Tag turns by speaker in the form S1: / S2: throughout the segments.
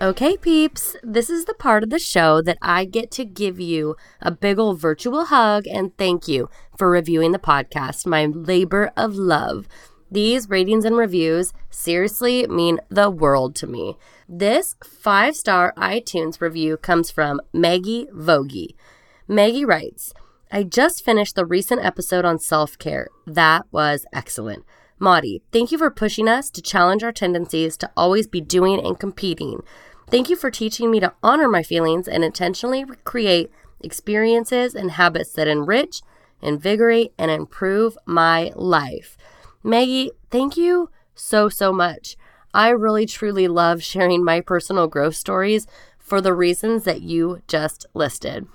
S1: Okay, peeps, this is the part of the show that I get to give you a big old virtual hug and thank you for reviewing the podcast, my labor of love. These ratings and reviews seriously mean the world to me. This five star iTunes review comes from Maggie Vogie. Maggie writes, I just finished the recent episode on self care. That was excellent. Mari, thank you for pushing us to challenge our tendencies to always be doing and competing. Thank you for teaching me to honor my feelings and intentionally create experiences and habits that enrich, invigorate, and improve my life. Maggie, thank you so, so much. I really truly love sharing my personal growth stories for the reasons that you just listed.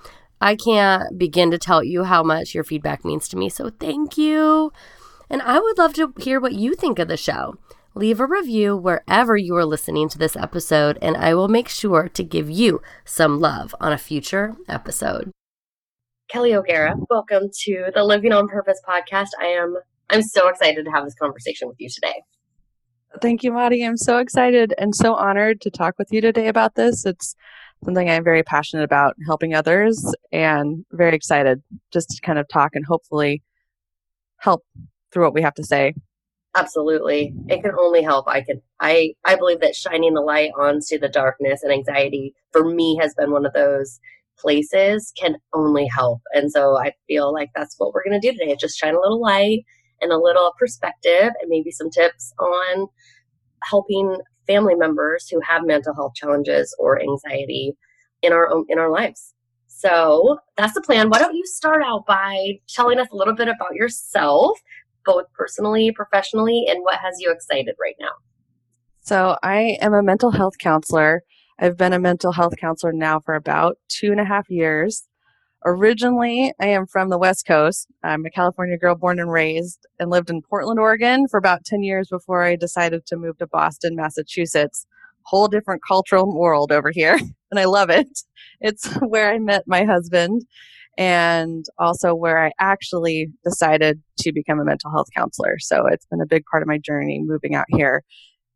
S1: I can't begin to tell you how much your feedback means to me, so thank you. And I would love to hear what you think of the show. Leave a review wherever you are listening to this episode, and I will make sure to give you some love on a future episode. Kelly O'Gara, welcome to the Living on Purpose podcast. I am I'm so excited to have this conversation with you today.
S2: Thank you, Mari. I'm so excited and so honored to talk with you today about this. It's something I'm very passionate about, helping others, and very excited just to kind of talk and hopefully help through what we have to say.
S1: Absolutely. It can only help. I can I I believe that shining the light onto the darkness and anxiety for me has been one of those places can only help. And so I feel like that's what we're going to do today. Just shine a little light and a little perspective and maybe some tips on helping family members who have mental health challenges or anxiety in our own in our lives. So that's the plan. Why don't you start out by telling us a little bit about yourself, both personally, professionally, and what has you excited right now?
S2: So I am a mental health counselor. I've been a mental health counselor now for about two and a half years. Originally, I am from the West Coast. I'm a California girl born and raised and lived in Portland, Oregon for about 10 years before I decided to move to Boston, Massachusetts. Whole different cultural world over here, and I love it. It's where I met my husband and also where I actually decided to become a mental health counselor. So it's been a big part of my journey moving out here.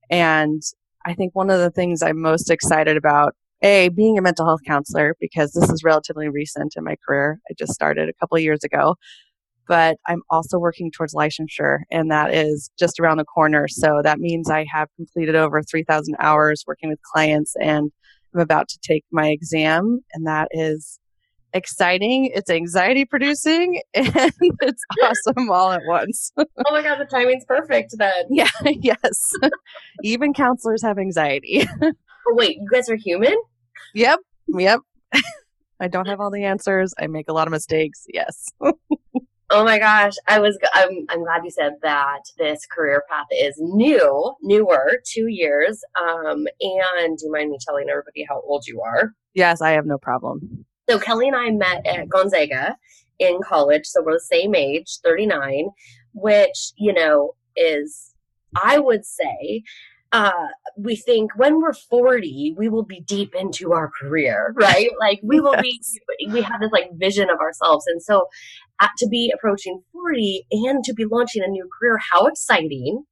S2: And I think one of the things I'm most excited about a being a mental health counselor because this is relatively recent in my career. I just started a couple years ago, but I'm also working towards licensure, and that is just around the corner. So that means I have completed over 3,000 hours working with clients, and I'm about to take my exam, and that is exciting. It's anxiety producing, and it's awesome all at once.
S1: oh my god, the timing's perfect then.
S2: Yeah, yes. Even counselors have anxiety.
S1: Oh, wait, you guys are human?
S2: Yep. Yep. I don't have all the answers. I make a lot of mistakes. Yes.
S1: oh my gosh, I was I'm I'm glad you said that this career path is new, newer, 2 years. Um and do you mind me telling everybody how old you are?
S2: Yes, I have no problem.
S1: So Kelly and I met at Gonzaga in college, so we're the same age, 39, which, you know, is I would say uh, we think when we're 40, we will be deep into our career, right? Like we will yes. be, we have this like vision of ourselves. And so uh, to be approaching 40 and to be launching a new career, how exciting,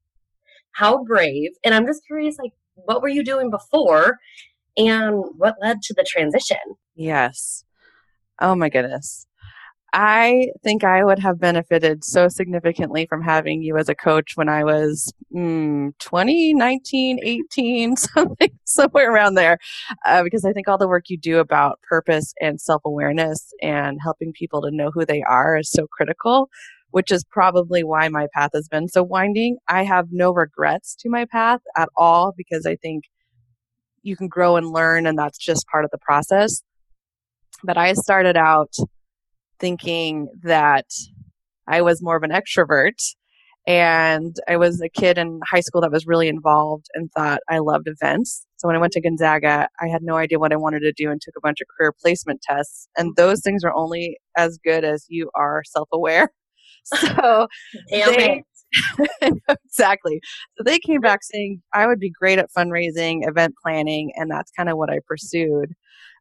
S1: how brave. And I'm just curious, like, what were you doing before and what led to the transition?
S2: Yes. Oh my goodness. I think I would have benefited so significantly from having you as a coach when I was mm, 20, 19, 18, something, somewhere around there. Uh, because I think all the work you do about purpose and self awareness and helping people to know who they are is so critical, which is probably why my path has been so winding. I have no regrets to my path at all because I think you can grow and learn, and that's just part of the process. But I started out thinking that I was more of an extrovert. And I was a kid in high school that was really involved and thought I loved events. So when I went to Gonzaga, I had no idea what I wanted to do and took a bunch of career placement tests. And those things are only as good as you are self aware. So they, exactly. So they came back saying I would be great at fundraising, event planning, and that's kind of what I pursued.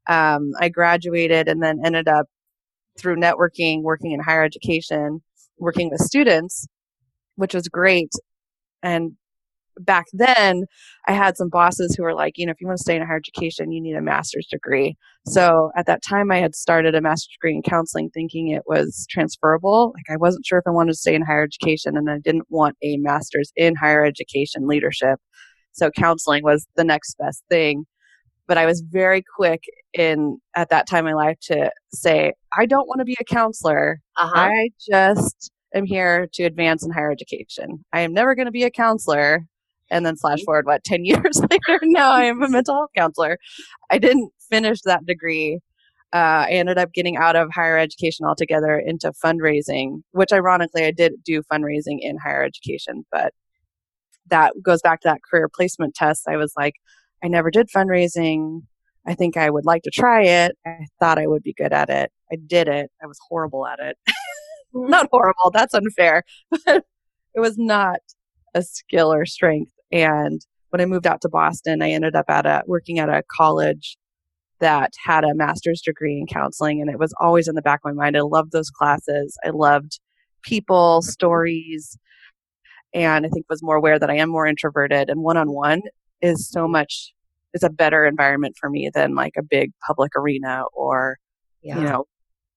S2: Um, I graduated and then ended up through networking, working in higher education, working with students, which was great. And back then, I had some bosses who were like, you know, if you want to stay in higher education, you need a master's degree. So at that time, I had started a master's degree in counseling thinking it was transferable. Like, I wasn't sure if I wanted to stay in higher education, and I didn't want a master's in higher education leadership. So counseling was the next best thing but I was very quick in at that time in my life to say, I don't want to be a counselor. Uh-huh. I just am here to advance in higher education. I am never going to be a counselor. And then slash mm-hmm. forward, what, 10 years later, now I am a mental health counselor. I didn't finish that degree. Uh, I ended up getting out of higher education altogether into fundraising, which ironically I did do fundraising in higher education, but that goes back to that career placement test. I was like, I never did fundraising. I think I would like to try it. I thought I would be good at it. I did it. I was horrible at it. not horrible, that's unfair, it was not a skill or strength. And when I moved out to Boston, I ended up at a working at a college that had a master's degree in counseling and it was always in the back of my mind. I loved those classes. I loved people, stories, and I think was more aware that I am more introverted and one on one is so much is a better environment for me than like a big public arena or yeah. you know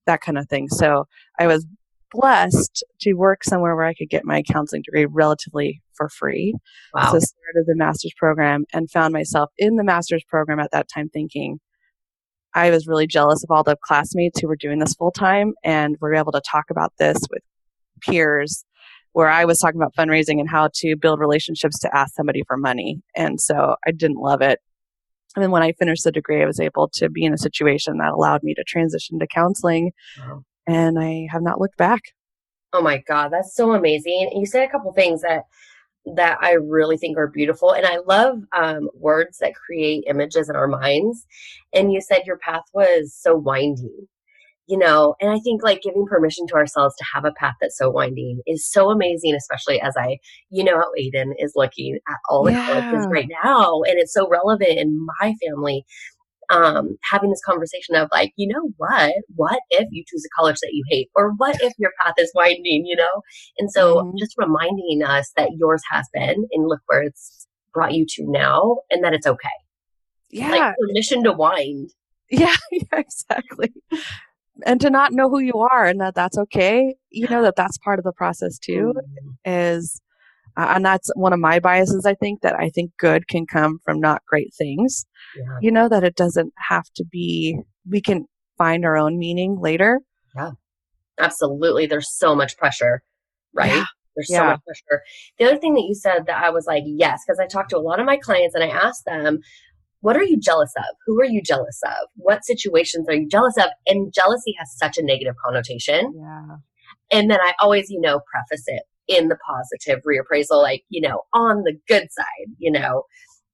S2: that kind of thing so i was blessed to work somewhere where i could get my counseling degree relatively for free wow. so started the master's program and found myself in the master's program at that time thinking i was really jealous of all the classmates who were doing this full time and were able to talk about this with peers where I was talking about fundraising and how to build relationships to ask somebody for money. And so I didn't love it. And then when I finished the degree, I was able to be in a situation that allowed me to transition to counseling. Wow. And I have not looked back.
S1: Oh my God, that's so amazing. And you said a couple things that that I really think are beautiful. And I love um, words that create images in our minds. And you said your path was so winding you know, and I think like giving permission to ourselves to have a path that's so winding is so amazing, especially as I, you know, how Aiden is looking at all the yeah. right now. And it's so relevant in my family. Um, having this conversation of like, you know what? What if you choose a college that you hate? Or what if your path is winding, you know? And so mm-hmm. just reminding us that yours has been and look where it's brought you to now and that it's okay.
S2: Yeah.
S1: Like permission to wind.
S2: Yeah, yeah, exactly and to not know who you are and that that's okay you know that that's part of the process too mm-hmm. is uh, and that's one of my biases i think that i think good can come from not great things yeah. you know that it doesn't have to be we can find our own meaning later
S1: yeah absolutely there's so much pressure right yeah. There's yeah. so much pressure. The other thing that you said that I was like, yes, because I talked to a lot of my clients and I asked them, what are you jealous of? Who are you jealous of? What situations are you jealous of? And jealousy has such a negative connotation.
S2: Yeah.
S1: And then I always, you know, preface it in the positive reappraisal, like, you know, on the good side, you know.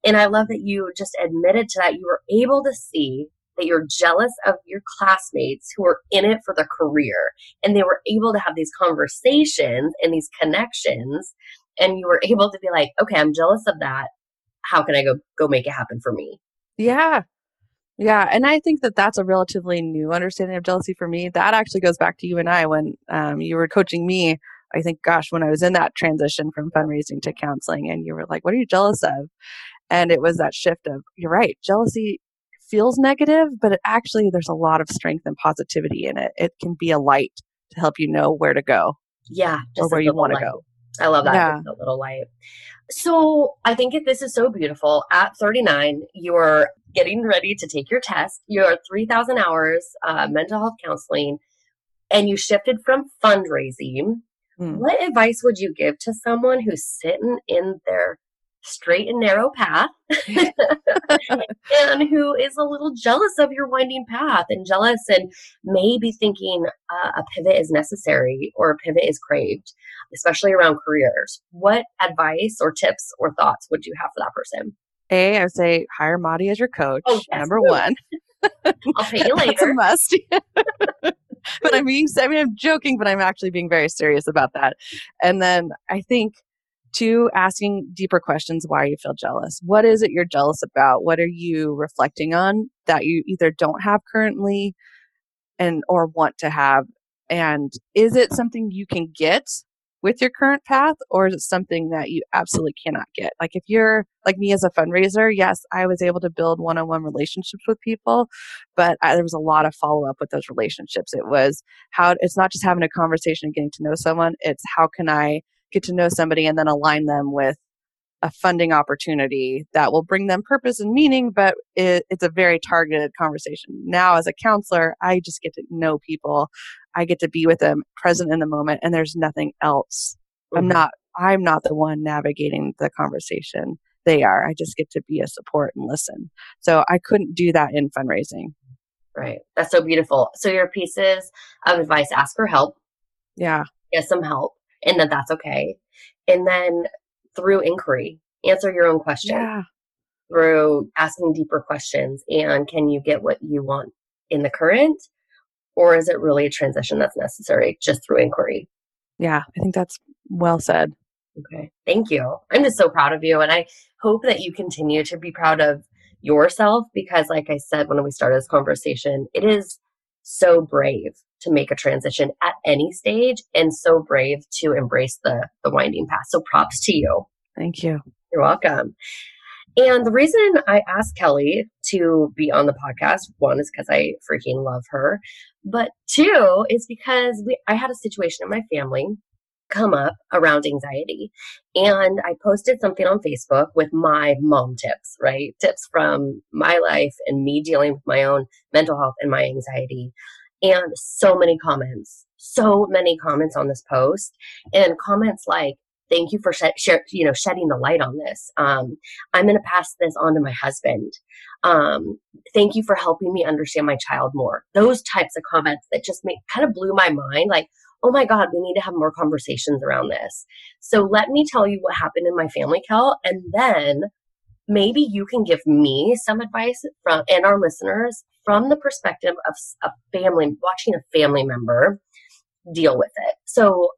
S1: And I love that you just admitted to that. You were able to see that you're jealous of your classmates who are in it for the career and they were able to have these conversations and these connections and you were able to be like okay i'm jealous of that how can I go go make it happen for me?
S2: Yeah. Yeah, and I think that that's a relatively new understanding of jealousy for me. That actually goes back to you and I when um, you were coaching me. I think, gosh, when I was in that transition from fundraising to counseling, and you were like, "What are you jealous of?" And it was that shift of, "You're right, jealousy feels negative, but it actually there's a lot of strength and positivity in it. It can be a light to help you know where to go
S1: Yeah.
S2: or where you want to go.
S1: I love that.
S2: Yeah.
S1: little light. So I think if this is so beautiful. At 39, you're getting ready to take your test. You're 3,000 hours uh, mental health counseling, and you shifted from fundraising.
S2: Mm.
S1: What advice would you give to someone who's sitting in their straight and narrow path and who is a little jealous of your winding path and jealous and maybe thinking uh, a pivot is necessary or a pivot is craved, especially around careers? What advice or tips or thoughts would you have for that person?
S2: A, I would say hire Mari as your coach.
S1: Oh, yes,
S2: number one.
S1: I'll pay you later.
S2: That's a must. but I'm being, I mean, I'm joking, but I'm actually being very serious about that. And then I think, two, asking deeper questions why you feel jealous. What is it you're jealous about? What are you reflecting on that you either don't have currently and or want to have? And is it something you can get with your current path or is it something that you absolutely cannot get? Like if you're like me as a fundraiser, yes, I was able to build one-on-one relationships with people, but I, there was a lot of follow-up with those relationships. It was how it's not just having a conversation and getting to know someone, it's how can I get to know somebody and then align them with a funding opportunity that will bring them purpose and meaning, but it, it's a very targeted conversation. Now, as a counselor, I just get to know people. I get to be with them present in the moment, and there's nothing else. I'm
S1: Mhm.
S2: not. I'm not the one navigating the conversation. They are. I just get to be a support and listen. So I couldn't do that in fundraising.
S1: Right. That's so beautiful. So your pieces of advice ask for help,
S2: Yeah.
S1: get some help, and that that's okay. And then through inquiry, answer your own question.
S2: Yeah.
S1: through asking deeper questions and can you get what you want in the current or is it really a transition that's necessary just through inquiry
S2: Yeah. I think that's well said.
S1: okay thank you i'm just so proud of you and i hope that you continue to be proud of yourself because like i said when we started this conversation it is so brave to make a transition at any stage and so brave to embrace the the winding path so props to you
S2: Thank you.
S1: You're welcome. And the reason I asked Kelly to be on the podcast, one is because I freaking love her, but two is because we I had a situation in my family come up around anxiety. And I posted something on Facebook with my mom tips, right? Tips from my life and me dealing with my own mental health and my anxiety. And so many comments, so many comments on this post, and comments like, thank you for shed, share, you know shedding the light on this. Um, i'm going to pass this on to my husband. Um, thank you for helping me understand my child more. Those types of comments that just make kind of blew my mind like oh my god we need to have more conversations around this. So let me tell you what happened in my family cal and then maybe you can give me some advice from and our listeners from the perspective of a family watching a family member deal with it so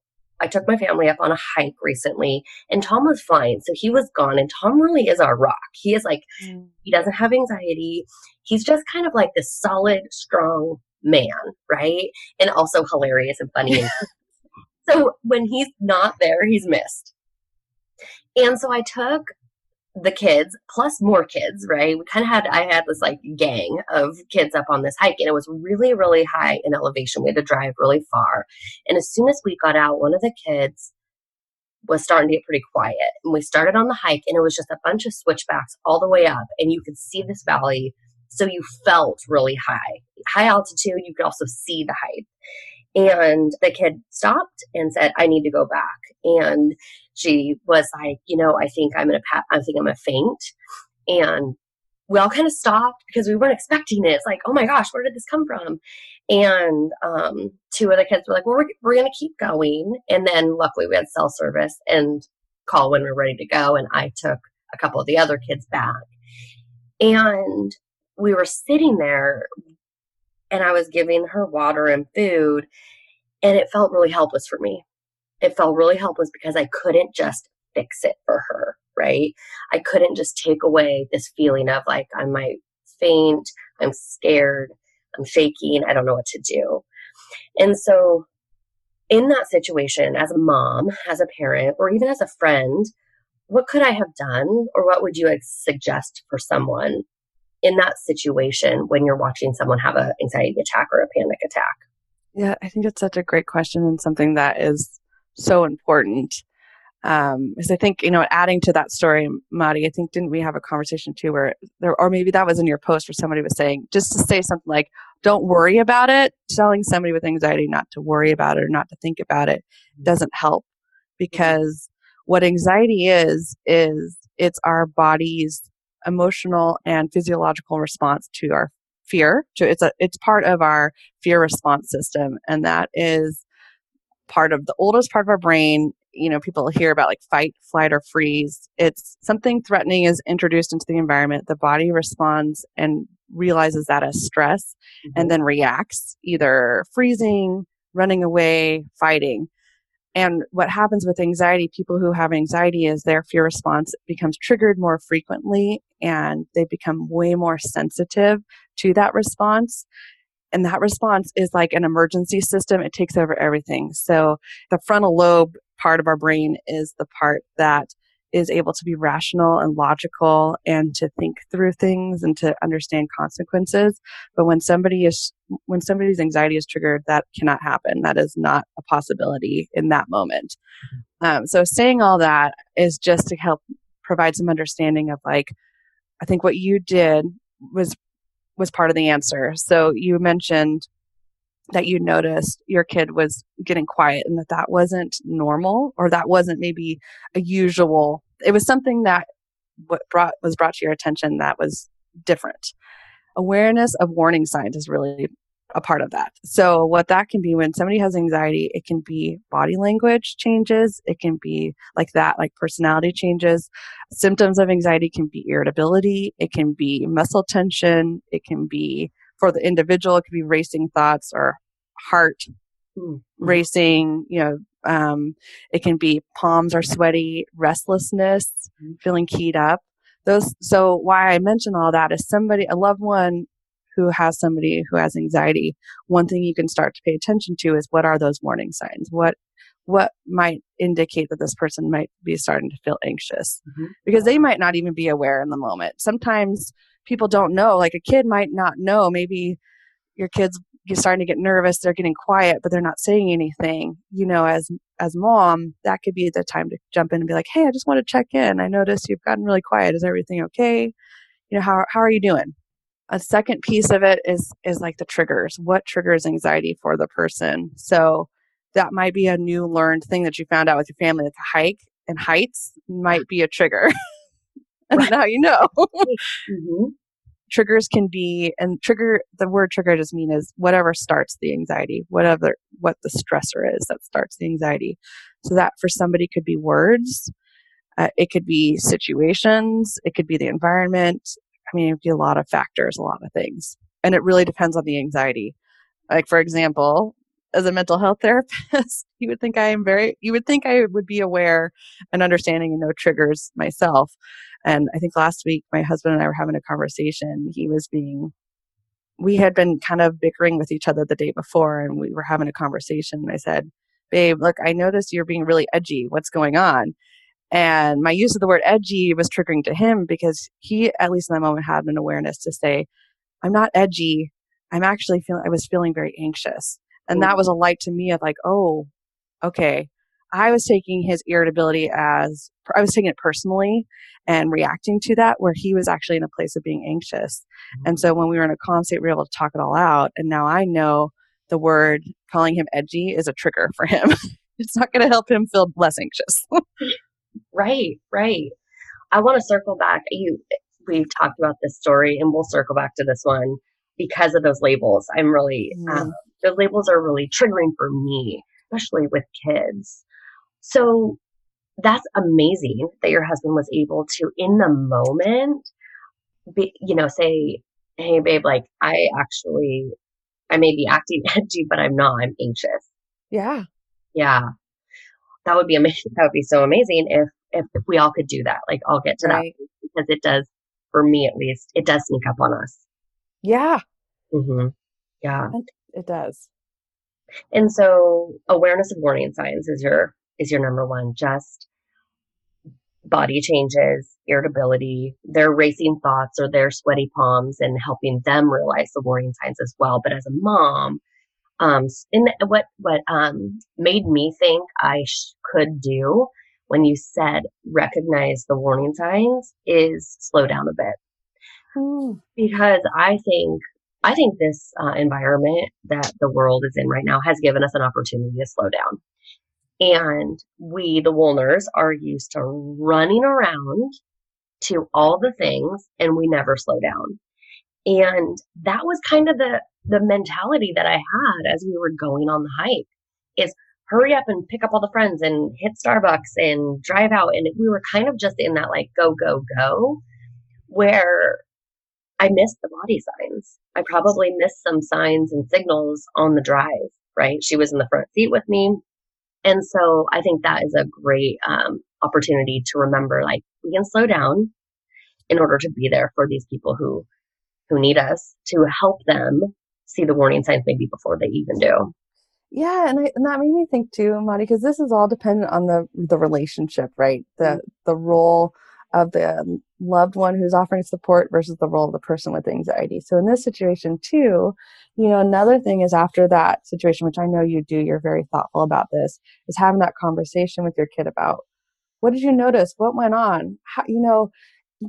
S1: I took my family up on a hike recently and Tom was fine. So he was gone and Tom really is our rock. He is like, mm. he doesn't have anxiety. He's just kind of like this solid, strong man, right? And also hilarious and funny. so when he's not there, he's missed. And so I took the kids plus more kids, right? We kind of had, I had this like gang of kids up on this hike and it was really, really high in elevation. We had to drive really far. And as soon as we got out, one of the kids was starting to get pretty quiet. And we started on the hike and it was just a bunch of switchbacks all the way up and you could see this valley. So you felt really high. High altitude, you could also see the height. And the kid stopped and said, I need to go back. And she was like, you know, I think I'm gonna, pa- I think I'm gonna faint. And we all kind of stopped because we weren't expecting it. It's like, oh my gosh, where did this come from? And um, two of the kids were like, well, we're, we're gonna keep going. And then luckily we had cell service and call when we we're ready to go. And I took a couple of the other kids back. And we were sitting there and I was giving her water and food, and it felt really helpless for me. It felt really helpless because I couldn't just fix it for her, right? I couldn't just take away this feeling of like, I might faint, I'm scared, I'm shaking, I don't know what to do. And so, in that situation, as a mom, as a parent, or even as a friend, what could I have done, or what would you suggest for someone in that situation when you're watching someone have an anxiety attack or a panic attack?
S2: Yeah, I think it's such a great question and something that is so important. Um, because I think, you know, adding to that story, Mari, I think didn't we have a conversation too where there, or maybe that was in your post where somebody was saying, just to say something like, don't worry about it, telling somebody with anxiety not to worry about it or not to think about it doesn't help because what anxiety is, is it's our body's emotional and physiological response to our fear. To, it's a, it's part of our fear response system. And that is part of the oldest part of our brain you know people hear about like fight flight or freeze it's something threatening is introduced into the environment the body responds and realizes that as stress mm-hmm. and then reacts either freezing running away fighting and what happens with anxiety people who have anxiety is their fear response becomes triggered more frequently and they become way more sensitive to that response and that response is like an emergency system. It takes over everything. So the frontal lobe part of our brain is the part that is able to be rational and logical and to think through things and to understand consequences. But when somebody is, when somebody's anxiety is triggered, that cannot happen. That is not a possibility in that moment. Mm-hmm. Um, so saying all that is just to help provide some understanding of like, I think what you did was was part of the answer. So you mentioned that you noticed your kid was getting quiet and that that wasn't normal or that wasn't maybe a usual it was something that what brought was brought to your attention that was different. Awareness of warning signs is really a part of that. So what that can be when somebody has anxiety it can be body language changes. It can be like that like personality changes. Symptoms of anxiety can be irritability. It can be muscle tension. It can be for the individual, it could be racing thoughts or heart mm-hmm. racing, you know, um, it can be palms are sweaty, restlessness, mm-hmm. feeling keyed up. Those, so why I mention all that is somebody, a loved one who has somebody who has anxiety, one thing you can start to pay attention to is what are those warning signs? What, what might indicate that this person might be starting to feel anxious mm-hmm. because they might not even be aware in the moment. Sometimes people don't know. Like a kid might not know. Maybe your kids starting to get nervous, they're getting quiet, but they're not saying anything. You know, as as mom, that could be the time to jump in and be like, "Hey, I just want to check in. I noticed you've gotten really quiet. Is everything okay? You know, how how are you doing?" A second piece of it is is like the triggers. What triggers anxiety for the person? So that might be a new learned thing that you found out with your family, like a hike and heights might be a trigger. and now you know. mm-hmm. Triggers can be, and trigger, the word trigger just mean is whatever starts the anxiety, whatever, what the stressor is that starts the anxiety. So that for somebody could be words, uh, it could be situations, it could be the environment. I mean, it could be a lot of factors, a lot of things. And it really depends on the anxiety. Like, for example, as a mental health therapist, you would think I am very, you would think I would be aware and understanding and know triggers myself. And I think last week, my husband and I were having a conversation. He was being, we had been kind of bickering with each other the day before, and we were having a conversation. And I said, Babe, look, I noticed you're being really edgy. What's going on? And my use of the word edgy was triggering to him because he, at least in that moment, had an awareness to say, I'm not edgy. I'm actually feeling, I was feeling very anxious. And that was a light to me of like, oh, okay, I was taking his irritability as I was taking it personally and reacting to that, where he was actually in a place of being anxious. Mm-hmm. And so when we were in a calm state, we were able to talk it all out. And now I know the word calling him edgy is a trigger for him. it's not going to help him feel less anxious.
S1: right, right. I want to circle back. You, we've talked about this story, and we'll circle back to this one because of those labels. I'm really, mm. um, the labels are really triggering for me, especially with kids. So that's amazing that your husband was able to, in the moment, be, you know, say, Hey, babe, like, I actually, I may be acting edgy, but I'm not. I'm anxious.
S2: Yeah.
S1: Yeah. That would be amazing. That would be so amazing if, if, if we all could do that. Like, I'll get to right. that because it does, for me at least, it does sneak up on us.
S2: Yeah.
S1: Mm-hmm. Yeah.
S2: It does.
S1: And so awareness of warning signs is your is your number one. Just body changes, irritability, their racing thoughts or their sweaty palms and helping them realize the warning signs as well. But as a mom, Um, in the, what what um made me think I sh- could do when you said recognize the warning signs is slow down a bit
S2: Mm.
S1: because I think I think this uh, environment that the world is in right now has given us an opportunity to slow down. And we, the Wuellners, are used to running around to all the things, and we never slow down. And that was kind of the the mentality that I had as we were going on the hike is hurry up and pick up all the friends and hit Starbucks and drive out. And we were kind of just in that like go, go, go, where I missed the body signs. I probably missed some signs and signals on the drive, right? She was in the front seat with me. And so I think that is a great um, opportunity to remember like we can slow down in order to be there for these people who who need us to help them see the warning signs maybe before they even do.
S2: Yeah, and, I, and that made me think too, Monty, because this is all dependent on the the relationship, right? The
S1: Mhm.
S2: the role of the loved one who's offering support versus the role of the person with anxiety. So in this situation too, you know, another thing is after that situation, which I know you do, you're very thoughtful about this, is having that conversation with your kid about what did you notice, what went on, how you know,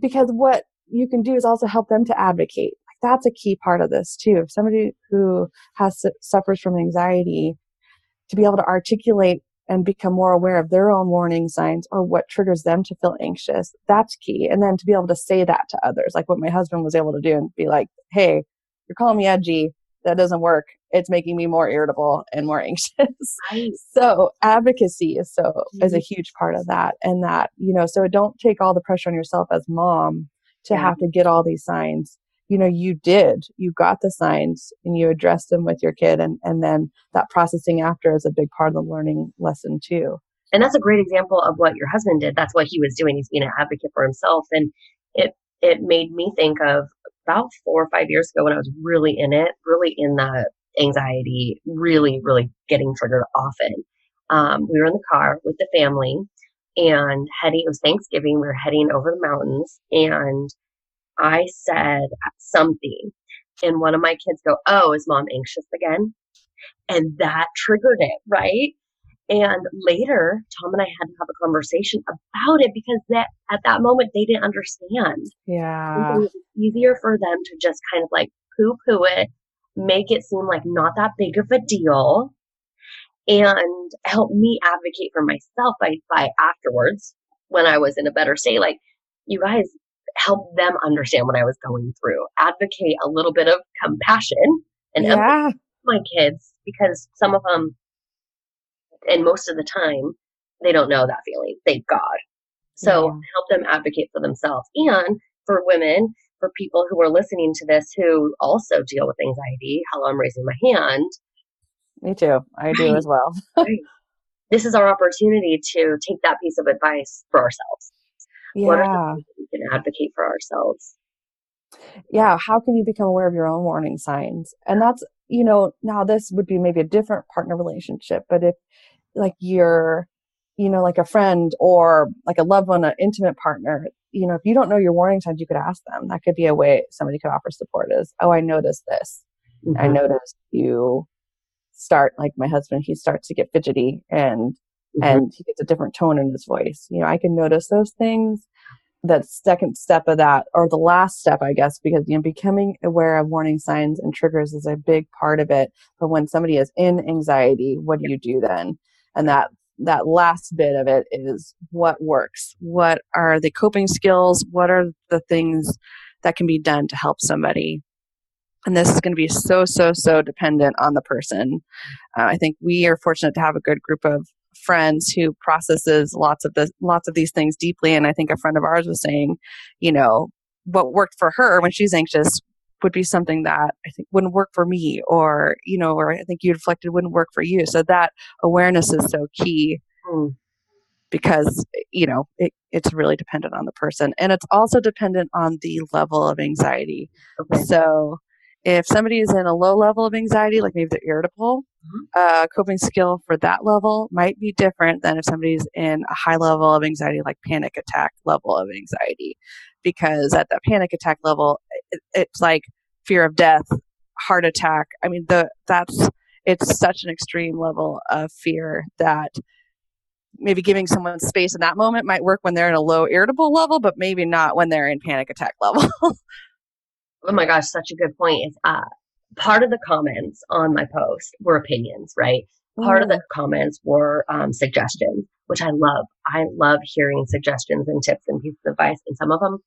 S2: because what you can do is also help them to advocate. Like that's a key part of this too. If somebody who has suffers from anxiety to be able to articulate and become more aware of their own warning signs or what triggers them to feel anxious, that's key. And then to be able to say that to others, like what my husband was able to do and be like, hey, you're calling me edgy. That doesn't work. It's making me more irritable and more anxious.
S1: Right.
S2: So advocacy is so is a mm-hmm. huge part of that. And that, you know, so don't take all the pressure on yourself as mom to
S1: Yeah.
S2: have to get all these signs. You know, you did. You got the signs and you addressed them with your kid and, and then that processing after is a big part of the learning lesson too.
S1: And that's a great example of what your husband did. That's what he was doing. He's being an advocate for himself. And it it made me think of about four or five years ago when I was really in it, really in the anxiety, really, really getting triggered often. Um, we were in the car with the family and heading, it was Thanksgiving, we were heading over the mountains and I said something and one of my kids go, Oh, is mom anxious again? And that triggered it, right? And later, Tom and I had to have a conversation about it because that at that moment they didn't understand.
S2: Yeah.
S1: it was easier for them to just kind of like poo poo it, make it seem like not that big of a deal, and help me advocate for myself by, by afterwards when I was in a better state. Like, you guys help them understand what I was going through, advocate a little bit of compassion and
S2: Yeah.
S1: my kids because some of them, and most of the time, they don't know that feeling. Thank God. So
S2: Yeah.
S1: help them advocate for themselves and for women, for people who are listening to this who also deal with anxiety. Hello, I'm raising my hand.
S2: Me too. I do
S1: Right.
S2: as well.
S1: This is our opportunity to take that piece of advice for ourselves. What are some
S2: Yeah.
S1: ways that we can advocate for ourselves?
S2: yeah how can you become aware of your own warning signs and that's you know now this would be maybe a different partner relationship but if like you're you know like a friend or like a loved one an intimate partner you know if you don't know your warning signs you could ask them that could be a way somebody could offer support is oh i noticed this i
S1: Mhm.
S2: noticed you start like my husband he starts to get fidgety and
S1: Mhm.
S2: and he gets a different tone in his voice. You know, I can notice those things. The second step of that, or the last step, I guess, because you know, becoming aware of warning signs and triggers is a big part of it. But when somebody is in anxiety, what do you do then? And that that last bit of it is what works. What are the coping skills? What are the things that can be done to help somebody? And this is going to be so, so, so dependent on the person. Uh, I think we are fortunate to have a good group of friends who processes lots of the lots of these things deeply. And I think a friend of ours was saying, you know, what worked for her when she's anxious would be something that I think wouldn't work for me, or you know, or I think you reflected wouldn't work for you. So that awareness is so key
S1: Mm.
S2: because you know it, it's really dependent on the person, and it's also dependent on the level of anxiety.
S1: Okay.
S2: So if somebody is in a low level of anxiety, like maybe they're irritable,
S1: mm-hmm.
S2: uh, a coping skill for that level might be different than if somebody's in a high level of anxiety, like panic attack level of anxiety. Because at that panic attack level, it, it's like fear of death, heart attack. I mean, the that's it's such an extreme level of fear that maybe giving someone space in that moment might work when they're in a low irritable level, but maybe not when they're in panic attack level.
S1: oh my gosh, such a good point. Is uh, part of the comments on my post were opinions, right? Part of the comments were um, suggestions, which I love. I love hearing suggestions and tips and pieces of advice, and some of them,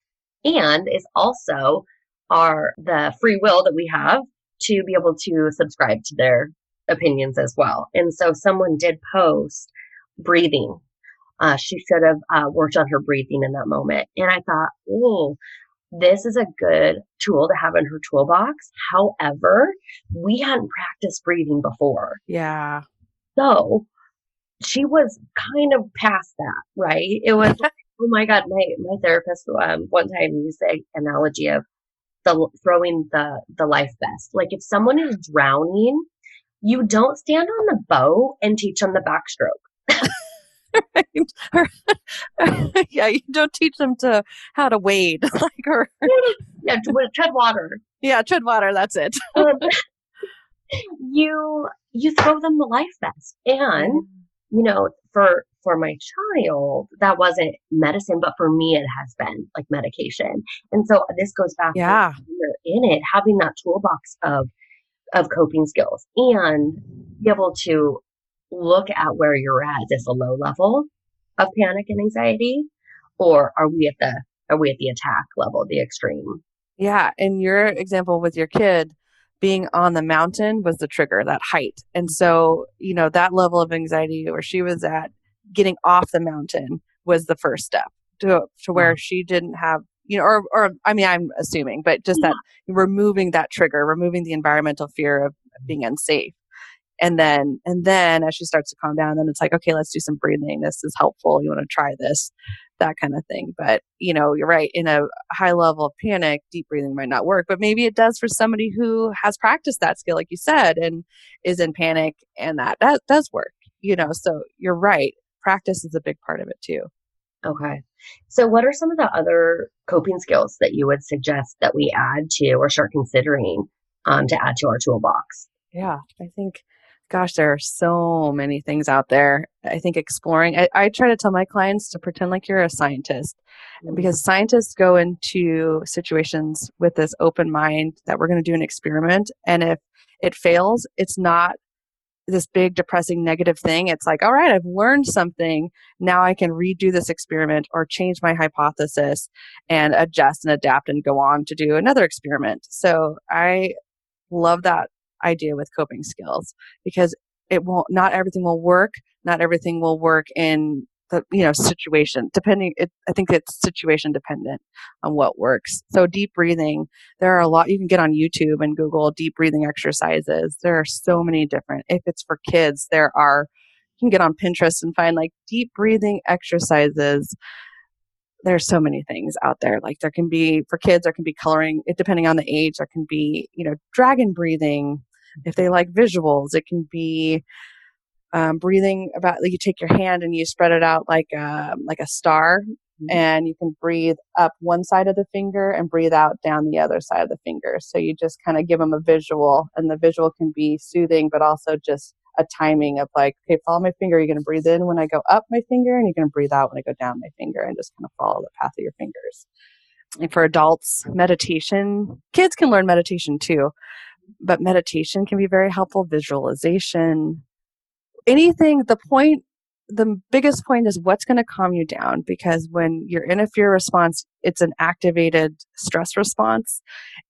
S1: and is also are the free will that we have to be able to subscribe to their opinions as well. And so someone did post breathing. Uh, she should have uh, worked on her breathing in that moment. And I thought, oh, this is a good tool to have in her toolbox. However, we hadn't practiced breathing before.
S2: Yeah.
S1: So she was kind of past that, right? It was, oh my God, my, my therapist um, one time used the analogy of the throwing the, the life vest. Like if someone is drowning, you don't stand on the boat and teach them the backstroke
S2: yeah, you don't teach them to how to wade, like or
S1: yeah, tread water.
S2: Yeah, tread water. That's it. um,
S1: you you throw them the life vest, and mm. you know, for for my child, that wasn't medicine, but for me, it has been like medication. And so this goes back.
S2: Yeah,
S1: in it, having that toolbox of of coping skills and be able to look at where you're at. Is this a low level of panic and anxiety? Or are we at the are we at the attack level, the extreme?
S2: Yeah. And your example with your kid being on the mountain was the trigger, that height. And so, you know, that level of anxiety where she was at getting off the mountain was the first step to to where mm. she didn't have you know, or, or I mean, I'm assuming, but just yeah. that removing that trigger, removing the environmental fear of mm. being unsafe and then and then as she starts to calm down then it's like okay let's do some breathing. This is helpful. You want to try this that kind of thing. But you know you're right in a high level of panic deep breathing might not work but maybe it does for somebody who has practiced that skill like you said and is in panic and that that does work you know? So you're right practice is a big part of it too.
S1: Okay. So what are some of the other coping skills that you would suggest that we add to or start considering um, to add to our toolbox?
S2: Yeah i think gosh, there are so many things out there. I think exploring, I, I try to tell my clients to pretend like you're a scientist mm-hmm. because scientists go into situations with this open mind that we're going to do an experiment. And if it fails, it's not this big depressing negative thing. It's like, all right, I've learned something. Now I can redo this experiment or change my hypothesis and adjust and adapt and go on to do another experiment. So I love that idea with coping skills because it won't not everything will work not everything will work in the you know situation depending it, i think it's situation dependent on what works so deep breathing there are a lot you can get on youtube and google deep breathing exercises there are so many different if it's for kids there are you can get on pinterest and find like deep breathing exercises there's so many things out there. Like there can be for kids, there can be coloring. It depending on the age, there can be you know dragon breathing. If they like visuals, it can be um, breathing about. Like you take your hand and you spread it out like um, like a star, mm-hmm. and you can breathe up one side of the finger and breathe out down the other side of the finger. So you just kind of give them a visual, and the visual can be soothing, but also just a timing of like, okay, follow my finger. You're going to breathe in when I go up my finger, and you're going to breathe out when I go down my finger, and just kind of follow the path of your fingers. And for adults, meditation, kids can learn meditation too, but meditation can be very helpful. Visualization, anything. The point, the biggest point is what's going to calm you down because when you're in a fear response, it's an activated stress response.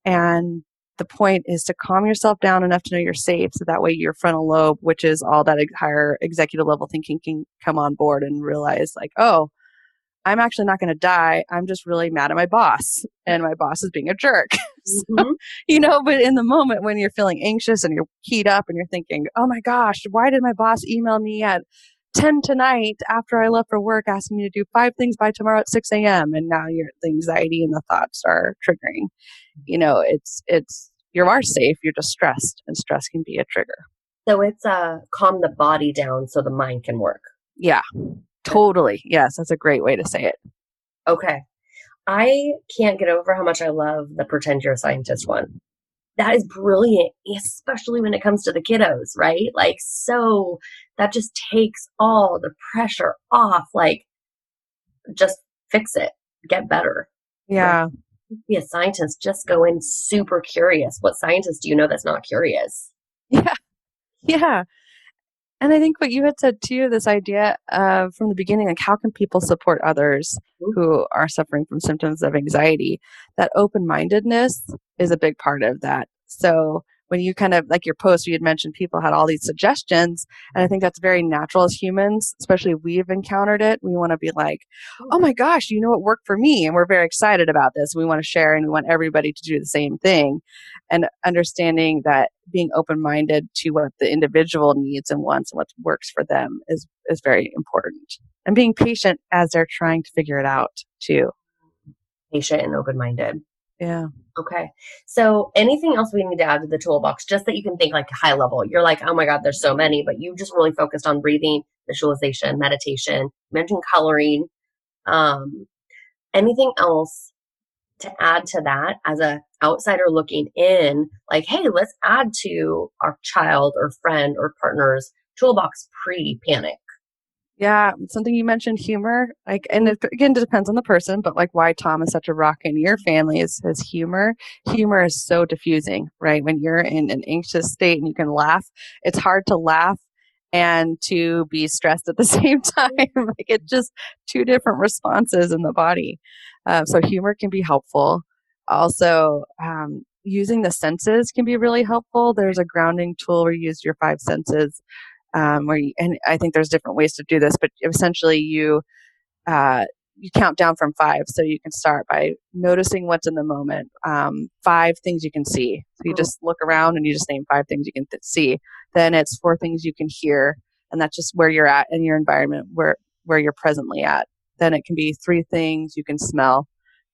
S2: And the point is to calm yourself down enough to know you're safe so that way your frontal lobe which is all that higher executive level thinking can come on board and realize like oh i'm actually not going to die i'm just really mad at my boss and my boss is being a jerk mm-hmm. you know but in the moment when you're feeling anxious and you're keyed up and you're thinking oh my gosh why did my boss email me at 10 tonight after I left for work asking me to do five things by tomorrow at 6 a.m. And now your the anxiety and the thoughts are triggering. You know, it's, it's, you are more safe, you're just stressed and stress can be a trigger.
S1: So it's uh calm the body down so the mind can work.
S2: Yeah. Totally. Yes, that's a great way to say it.
S1: Okay. I can't get over how much I love the pretend you're a scientist one that is brilliant, especially when it comes to the kiddos, right? Like, so that just takes all the pressure off. Like, just fix it, get better.
S2: Yeah. Right?
S1: Be a scientist, just go in super curious. What scientist do you know that's not curious?
S2: Yeah. Yeah. And I think what you had said too, this idea of from the beginning, like how can people support others mm-hmm. who are suffering from symptoms of anxiety? That open mindedness is a big part of that. So when you kind of like your post you had mentioned people had all these suggestions and i think that's very natural as humans especially we've encountered it. We want to be like oh my gosh you know what worked for me? And we're very excited about this. We want to share and we want everybody to do the same thing. And understanding that being open-minded to what the individual needs and wants and what works for them is is very important. And being patient as they're trying to figure it out too.
S1: Patient and open-minded.
S2: Yeah
S1: Okay. So anything else we need to add to the toolbox, just that you can think like high level? You're like, oh my God, there's so many, but you just really focused on breathing, visualization, meditation, mentioned coloring. Um, anything else to add to that as a outsider looking in, like, hey, let's add to our child or friend or partner's toolbox pre panic.
S2: Yeah, something you mentioned humor, like, and it, again, it depends on the person, but like why Tom is such a rock in your family is his humor. Humor is so diffusing, right? When you're in an anxious state and you can laugh, it's hard to laugh and to be stressed at the same time. like it's just two different responses in the body. Um, so humor can be helpful. Also, um, using the senses can be really helpful. There's a grounding tool where you use your five senses um, where you, and I think there's different ways to do this, but essentially you uh, you count down from five, so you can start by noticing what's in the moment. Um, five things you can see. So you just look around and you just name five things you can th- see. Then it's four things you can hear, and that's just where you're at in your environment, where where you're presently at. Then it can be three things you can smell,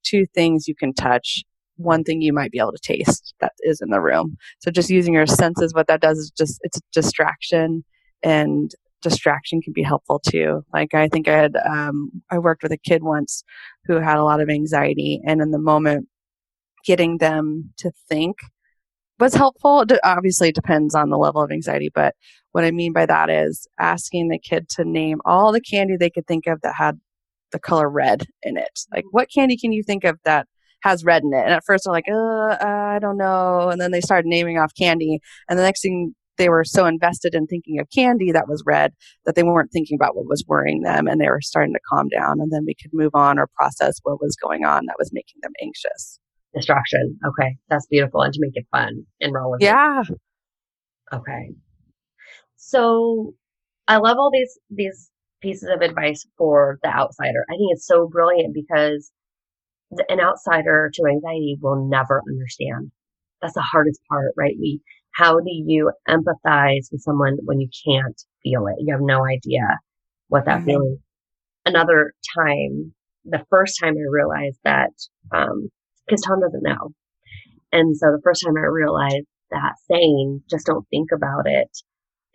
S2: two things you can touch, one thing you might be able to taste that is in the room. So just using your senses, what that does is just it's a distraction and distraction can be helpful too. Like I think I had um, I worked with a kid once who had a lot of anxiety, and in the moment, getting them to think was helpful. It obviously, it depends on the level of anxiety, but what I mean by that is asking the kid to name all the candy they could think of that had the color red in it. Like, what candy can you think of that has red in it? And at first, they're like, uh, I don't know. And then they started naming off candy. And the next thing they were so invested in thinking of candy that was red that they weren't thinking about what was worrying them and they were starting to calm down and then we could move on or process what was going on that was making them anxious.
S1: Distraction. Okay. That's beautiful and to make it fun and relevant.
S2: Yeah.
S1: Okay. So i love all these these pieces of advice for the outsider. I think it's so brilliant because an outsider to anxiety will never understand. That's the hardest part right? We how do you empathize with someone when you can't feel it? You have no idea what that mm-hmm. feeling. Another time, the first time I realized that, um, cause Tom doesn't know. And so the first time I realized that saying, just don't think about it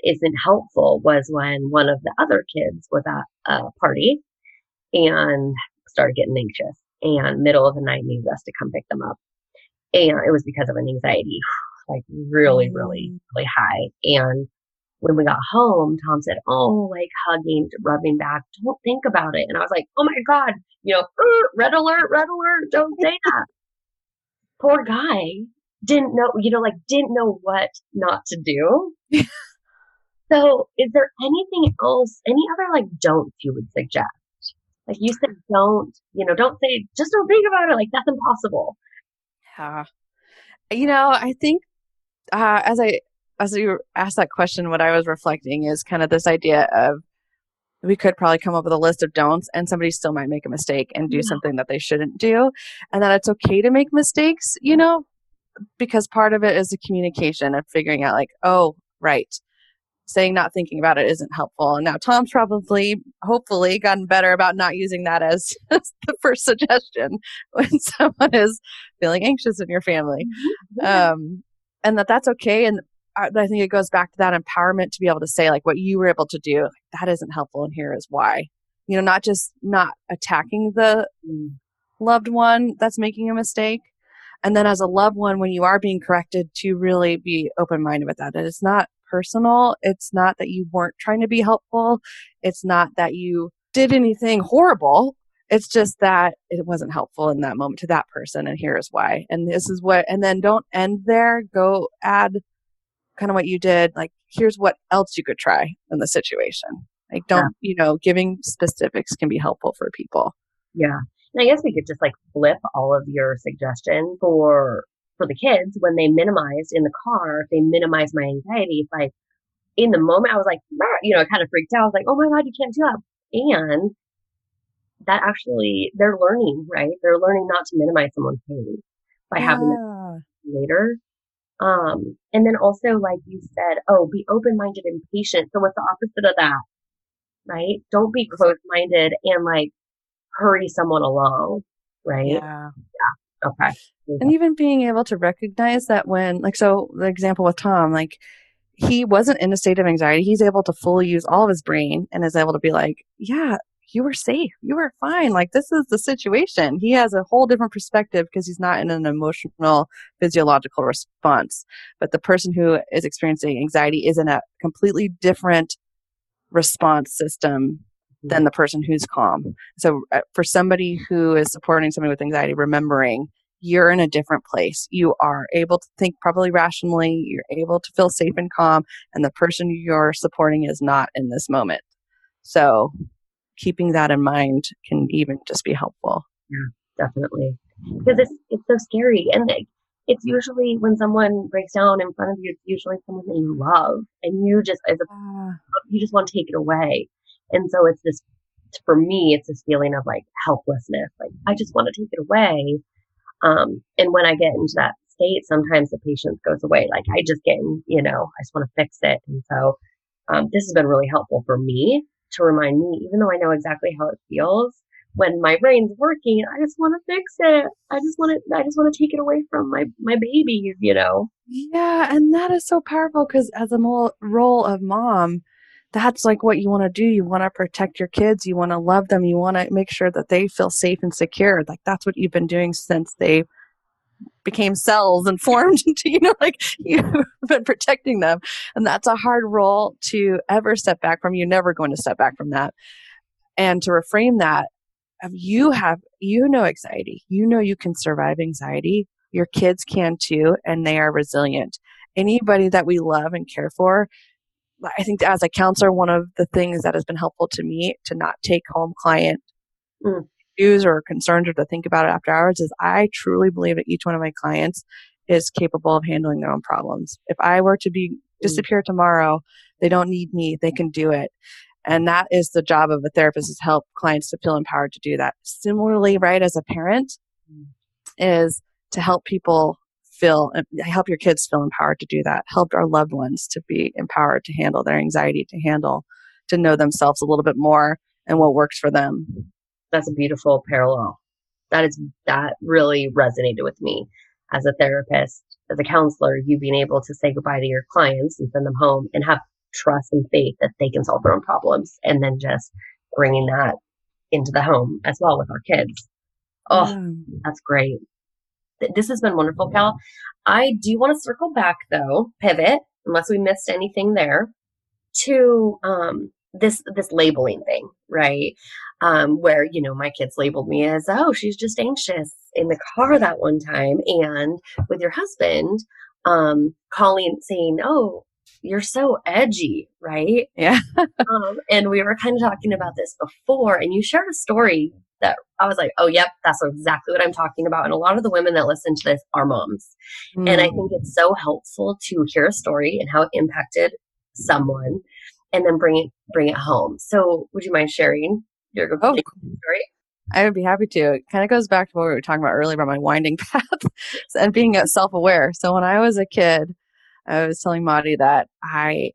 S1: isn't helpful was when one of the other kids was at a party and started getting anxious and middle of the night needed us to come pick them up. And it was because of an anxiety like really, really, mm. really high. And when we got home, Tom said, Oh, like hugging, rubbing back, don't think about it. And I was like, Oh my God, you know, red alert, red alert, don't say that. Poor guy didn't know, you know, like didn't know what not to do. so is there anything else, any other like don'ts you would suggest? Like you said, don't, you know, don't say, just don't think about it. Like that's impossible.
S2: Yeah. You know, I think uh, as I as you asked that question, what I was reflecting is kind of this idea of we could probably come up with a list of don'ts and somebody still might make a mistake and do yeah. something that they shouldn't do and that it's okay to make mistakes you know because part of it is the communication of figuring out like oh right saying not thinking about it isn't helpful and now tom's probably hopefully gotten better about not using that as, as the first suggestion when someone is feeling anxious in your family mm-hmm. um, and that that's okay. And I, I think it goes back to that empowerment to be able to say like what you were able to do. That isn't helpful, and here is why. You know, not just not attacking the mm. loved one that's making a mistake, And then as a loved one, when you are being corrected, to really be open minded with that. That it's not personal. It's not that you weren't trying to be helpful. It's not that you did anything horrible. It's just that it wasn't helpful in that moment to that person. And here's why. And this is what, and then don't end there. Go add kind of what you did. Like, here's what else you could try in the situation. Like, don't, yeah. you know, giving specifics can be helpful for people.
S1: Yeah. And I guess we could just like flip all of your suggestions for for the kids when they minimized in the car, if they minimized my anxiety, it's like in the moment I was like, you know, I kind of freaked out. I was like, oh my God, you can't do that. And that actually they're learning, right? They're learning not to minimize someone's pain by yeah. having it later. Um, and then also, like you said, oh, be open minded and patient. So what's the opposite of that? Right? Don't be close minded and like hurry someone along, right?
S2: Yeah.
S1: Yeah. Okay.
S2: And even being able to recognize that when, like, so the example with Tom, like, he wasn't in a state of anxiety. He's able to fully use all of his brain and is able to be like, yeah, you were safe. You were fine. Like, this is the situation. He has a whole different perspective because he's not in an emotional, physiological response. But the person who is experiencing anxiety is in a completely different response system than the person who's calm. So uh, for somebody who is supporting somebody with anxiety, remembering you're in a different place. You are able to think probably rationally. You're able to feel safe and calm. And the person you're supporting is not in this moment. So keeping that in mind can even just be helpful.
S1: Yeah, definitely. Because it's, it's so scary. And it's usually when someone breaks down in front of you, it's usually someone that you love. And you just, as a, uh, you just want to take it away. And so it's this, for me, it's this feeling of like helplessness. Like, I just want to take it away. Um, and when I get into that state, sometimes the patience goes away. Like, I just get in, you know, I just want to fix it. And so, um, this has been really helpful for me to remind me, even though I know exactly how it feels, when my brain's working, I just want to fix it. I just want to, I just want to take it away from my, my baby, you know?
S2: Yeah. And that is so powerful because as a role of mom, that's like what you want to do. You want to protect your kids. You want to love them. You want to make sure that they feel safe and secure. Like that's what you've been doing since they became cells and formed into, you know, like you've been protecting them. And that's a hard role to ever step back from. You're never going to step back from that. And to reframe that, you have, you know, anxiety. You know, you can survive anxiety. Your kids can too, and they are resilient. Anybody that we love and care for I think as a counselor, one of the things that has been helpful to me to not take home client mm. Views or concerns or to think about it after hours is I truly believe that each one of my clients is capable of handling their own problems. If I were to be mm. disappear tomorrow, they don't need me. They can do it. And that is the job of a therapist is help clients to feel empowered to do that. Similarly, right, as a parent mm. is to help people feel help your kids feel empowered to do that help our loved ones to be empowered to handle their anxiety to handle to know themselves a little bit more and what works for them
S1: that's a beautiful parallel that is that really resonated with me as a therapist as a counselor you being able to say goodbye to your clients and send them home and have trust and faith that they can solve their own problems and then just bringing that into the home as well with our kids oh yeah. that's great this has been wonderful, Cal. I do want to circle back though, pivot, unless we missed anything there, to um, this this labeling thing, right? Um, where you know my kids labeled me as, oh, she's just anxious in the car that one time, and with your husband, um, calling saying, oh, you're so edgy, right?
S2: Yeah.
S1: um, and we were kind of talking about this before, and you shared a story that I was like, oh, yep, that's exactly what I'm talking about. And a lot of the women that listen to this are moms. Mm. And I think mm. it's so helpful to hear a story and how it impacted someone and then bring it bring it home. So would you mind sharing your oh, story?
S2: I would be happy to. It kind of goes back to what we were talking about earlier about my winding path and being self aware. So when I was a kid, I was telling Mari that I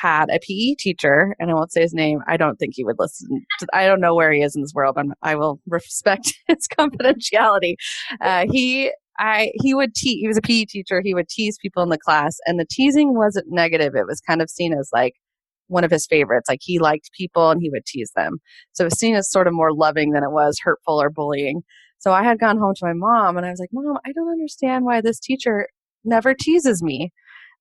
S2: had a PE teacher, and I won't say his name. I don't think he would listen. To, I don't know where he is in this world. I'm, I will respect his confidentiality. Uh, he, I, he would tease. He was a PE teacher. He would tease people in the class, and the teasing wasn't negative. It was kind of seen as like one of his favorites. Like he liked people, and he would tease them. So it was seen as sort of more loving than it was hurtful or bullying. So I had gone home to my mom and I was like, Mom, I don't understand why this teacher never teases me.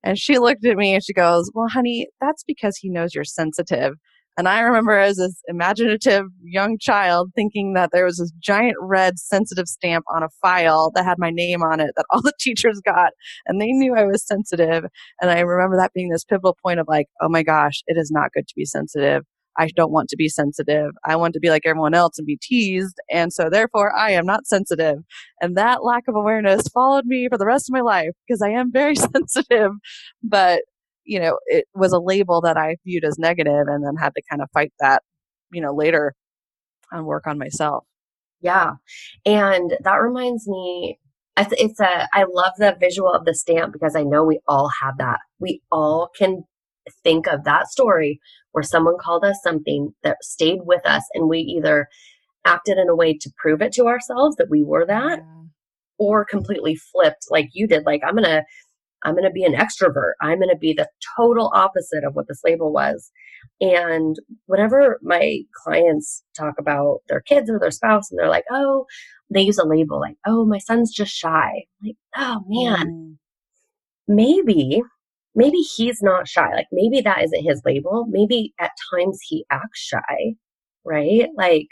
S2: And she looked at me and she goes, Well, honey, that's because he knows you're sensitive. And I remember as this imaginative young child thinking that there was this giant red sensitive stamp on a file that had my name on it that all the teachers got and they knew I was sensitive. And I remember that being this pivotal point of like, oh my gosh, it is not good to be sensitive. I don't want to be sensitive. I want to be like everyone else and be teased. And so therefore I am not sensitive. And that lack of awareness followed me for the rest of my life because I am very sensitive. But, you know, it was a label that I viewed as negative and then had to kind of fight that, you know, later and work on myself.
S1: Yeah. And that reminds me it's a i love the visual of the stamp because i know we all have that we all can think of that story where someone called us something that stayed with us and we either acted in a way to prove it to ourselves that we were that yeah. or completely flipped like you did like i'm gonna i'm gonna be an extrovert i'm gonna be the total opposite of what this label was and whenever my clients talk about their kids or their spouse and they're like oh they use a label like oh my son's just shy like oh man mm. maybe maybe he's not shy. Like maybe that isn't his label. Maybe at times he acts shy, right? Like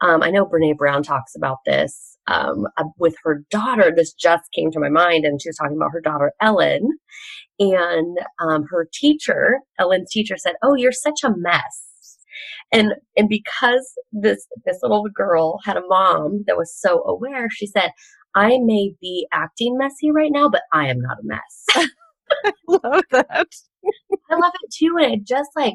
S1: um, I know Brene Brown talks about this um, uh, with her daughter. This just came to my mind, and she was talking about her daughter Ellen, and um, her teacher, Ellen's teacher, said, "Oh, you're such a mess." And and because this this little girl had a mom that was so aware, she said, "I may be acting messy right now, but I am not a mess."
S2: I love that.
S1: I love it too. And it just like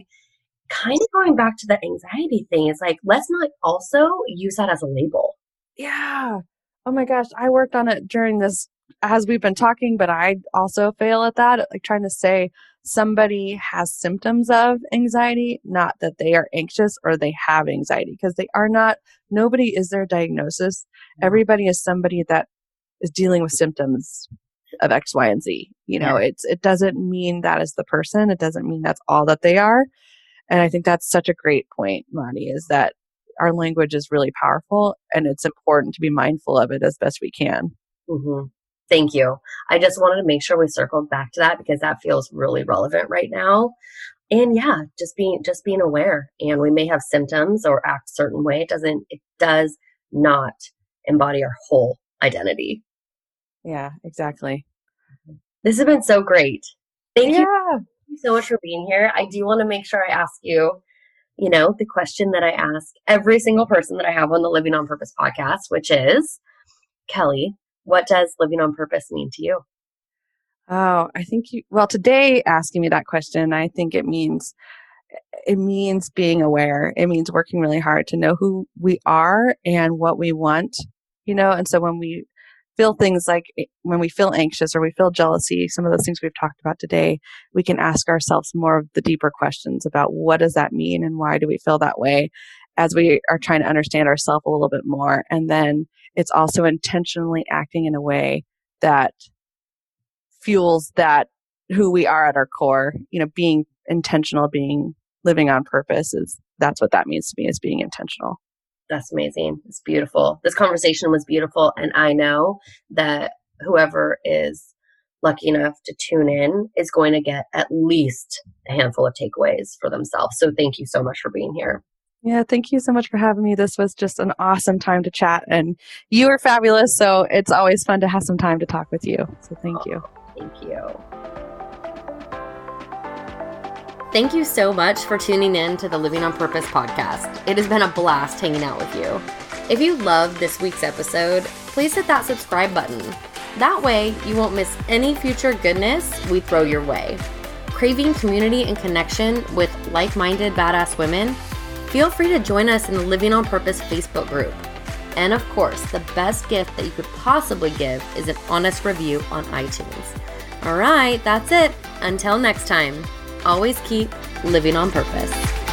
S1: kind of going back to the anxiety thing is like, let's not also use that as a label.
S2: Yeah. Oh my gosh. I worked on it during this as we've been talking, but I also fail at that, like trying to say somebody has symptoms of anxiety, not that they are anxious or they have anxiety, because they are not, nobody is their diagnosis. Everybody is somebody that is dealing with symptoms of X, Y, and Z. You know, yeah. it's it doesn't mean that is the person. It doesn't mean that's all that they are. And I think that's such a great point, Mari, is that our language is really powerful and it's important to be mindful of it as best we can.
S1: Mm-hmm. Thank you. I just wanted to make sure we circled back to that because that feels really relevant right now. And yeah, just being just being aware. And we may have symptoms or act a certain way. It doesn't it does not embody our whole identity.
S2: Yeah, exactly.
S1: This has been so great. Thank yeah. you so much for being here. I do want to make sure I ask you, you know, the question that I ask every single person that I have on the Living on Purpose podcast, which is Kelly, what does living on purpose mean to you?
S2: Oh, I think you, well, today asking me that question, I think it means, it means being aware. It means working really hard to know who we are and what we want, you know, and so when we feel things like eh, when we feel anxious or we feel jealousy, some of those things we've talked about today, we can ask ourselves more of the deeper questions about what does that mean and why do we feel that way as we are trying to understand ourselves a little bit more. And then it's also intentionally acting in a way that fuels that who we are at our core, you know, being intentional, being living on purpose is that's what that means to me is being intentional.
S1: That's amazing. It's beautiful. This conversation was beautiful. And I know that whoever is lucky enough to tune in is going to get at least a handful of takeaways for themselves. So thank you so much for being here.
S2: Yeah, thank you so much for having me. This was just an awesome time to chat, and you are fabulous. So it's always fun to have some time to talk with you. So thank you.
S1: Thank you. Thank you so much for tuning in to the Living on Purpose podcast. It has been a blast hanging out with you. If you loved this week's episode, please hit that subscribe button. That way, you won't miss any future goodness we throw your way. Craving community and connection with like minded badass women? Feel free to join us in the Living on Purpose Facebook group. And of course, the best gift that you could possibly give is an honest review on iTunes. All right, that's it. Until next time always keep living on purpose.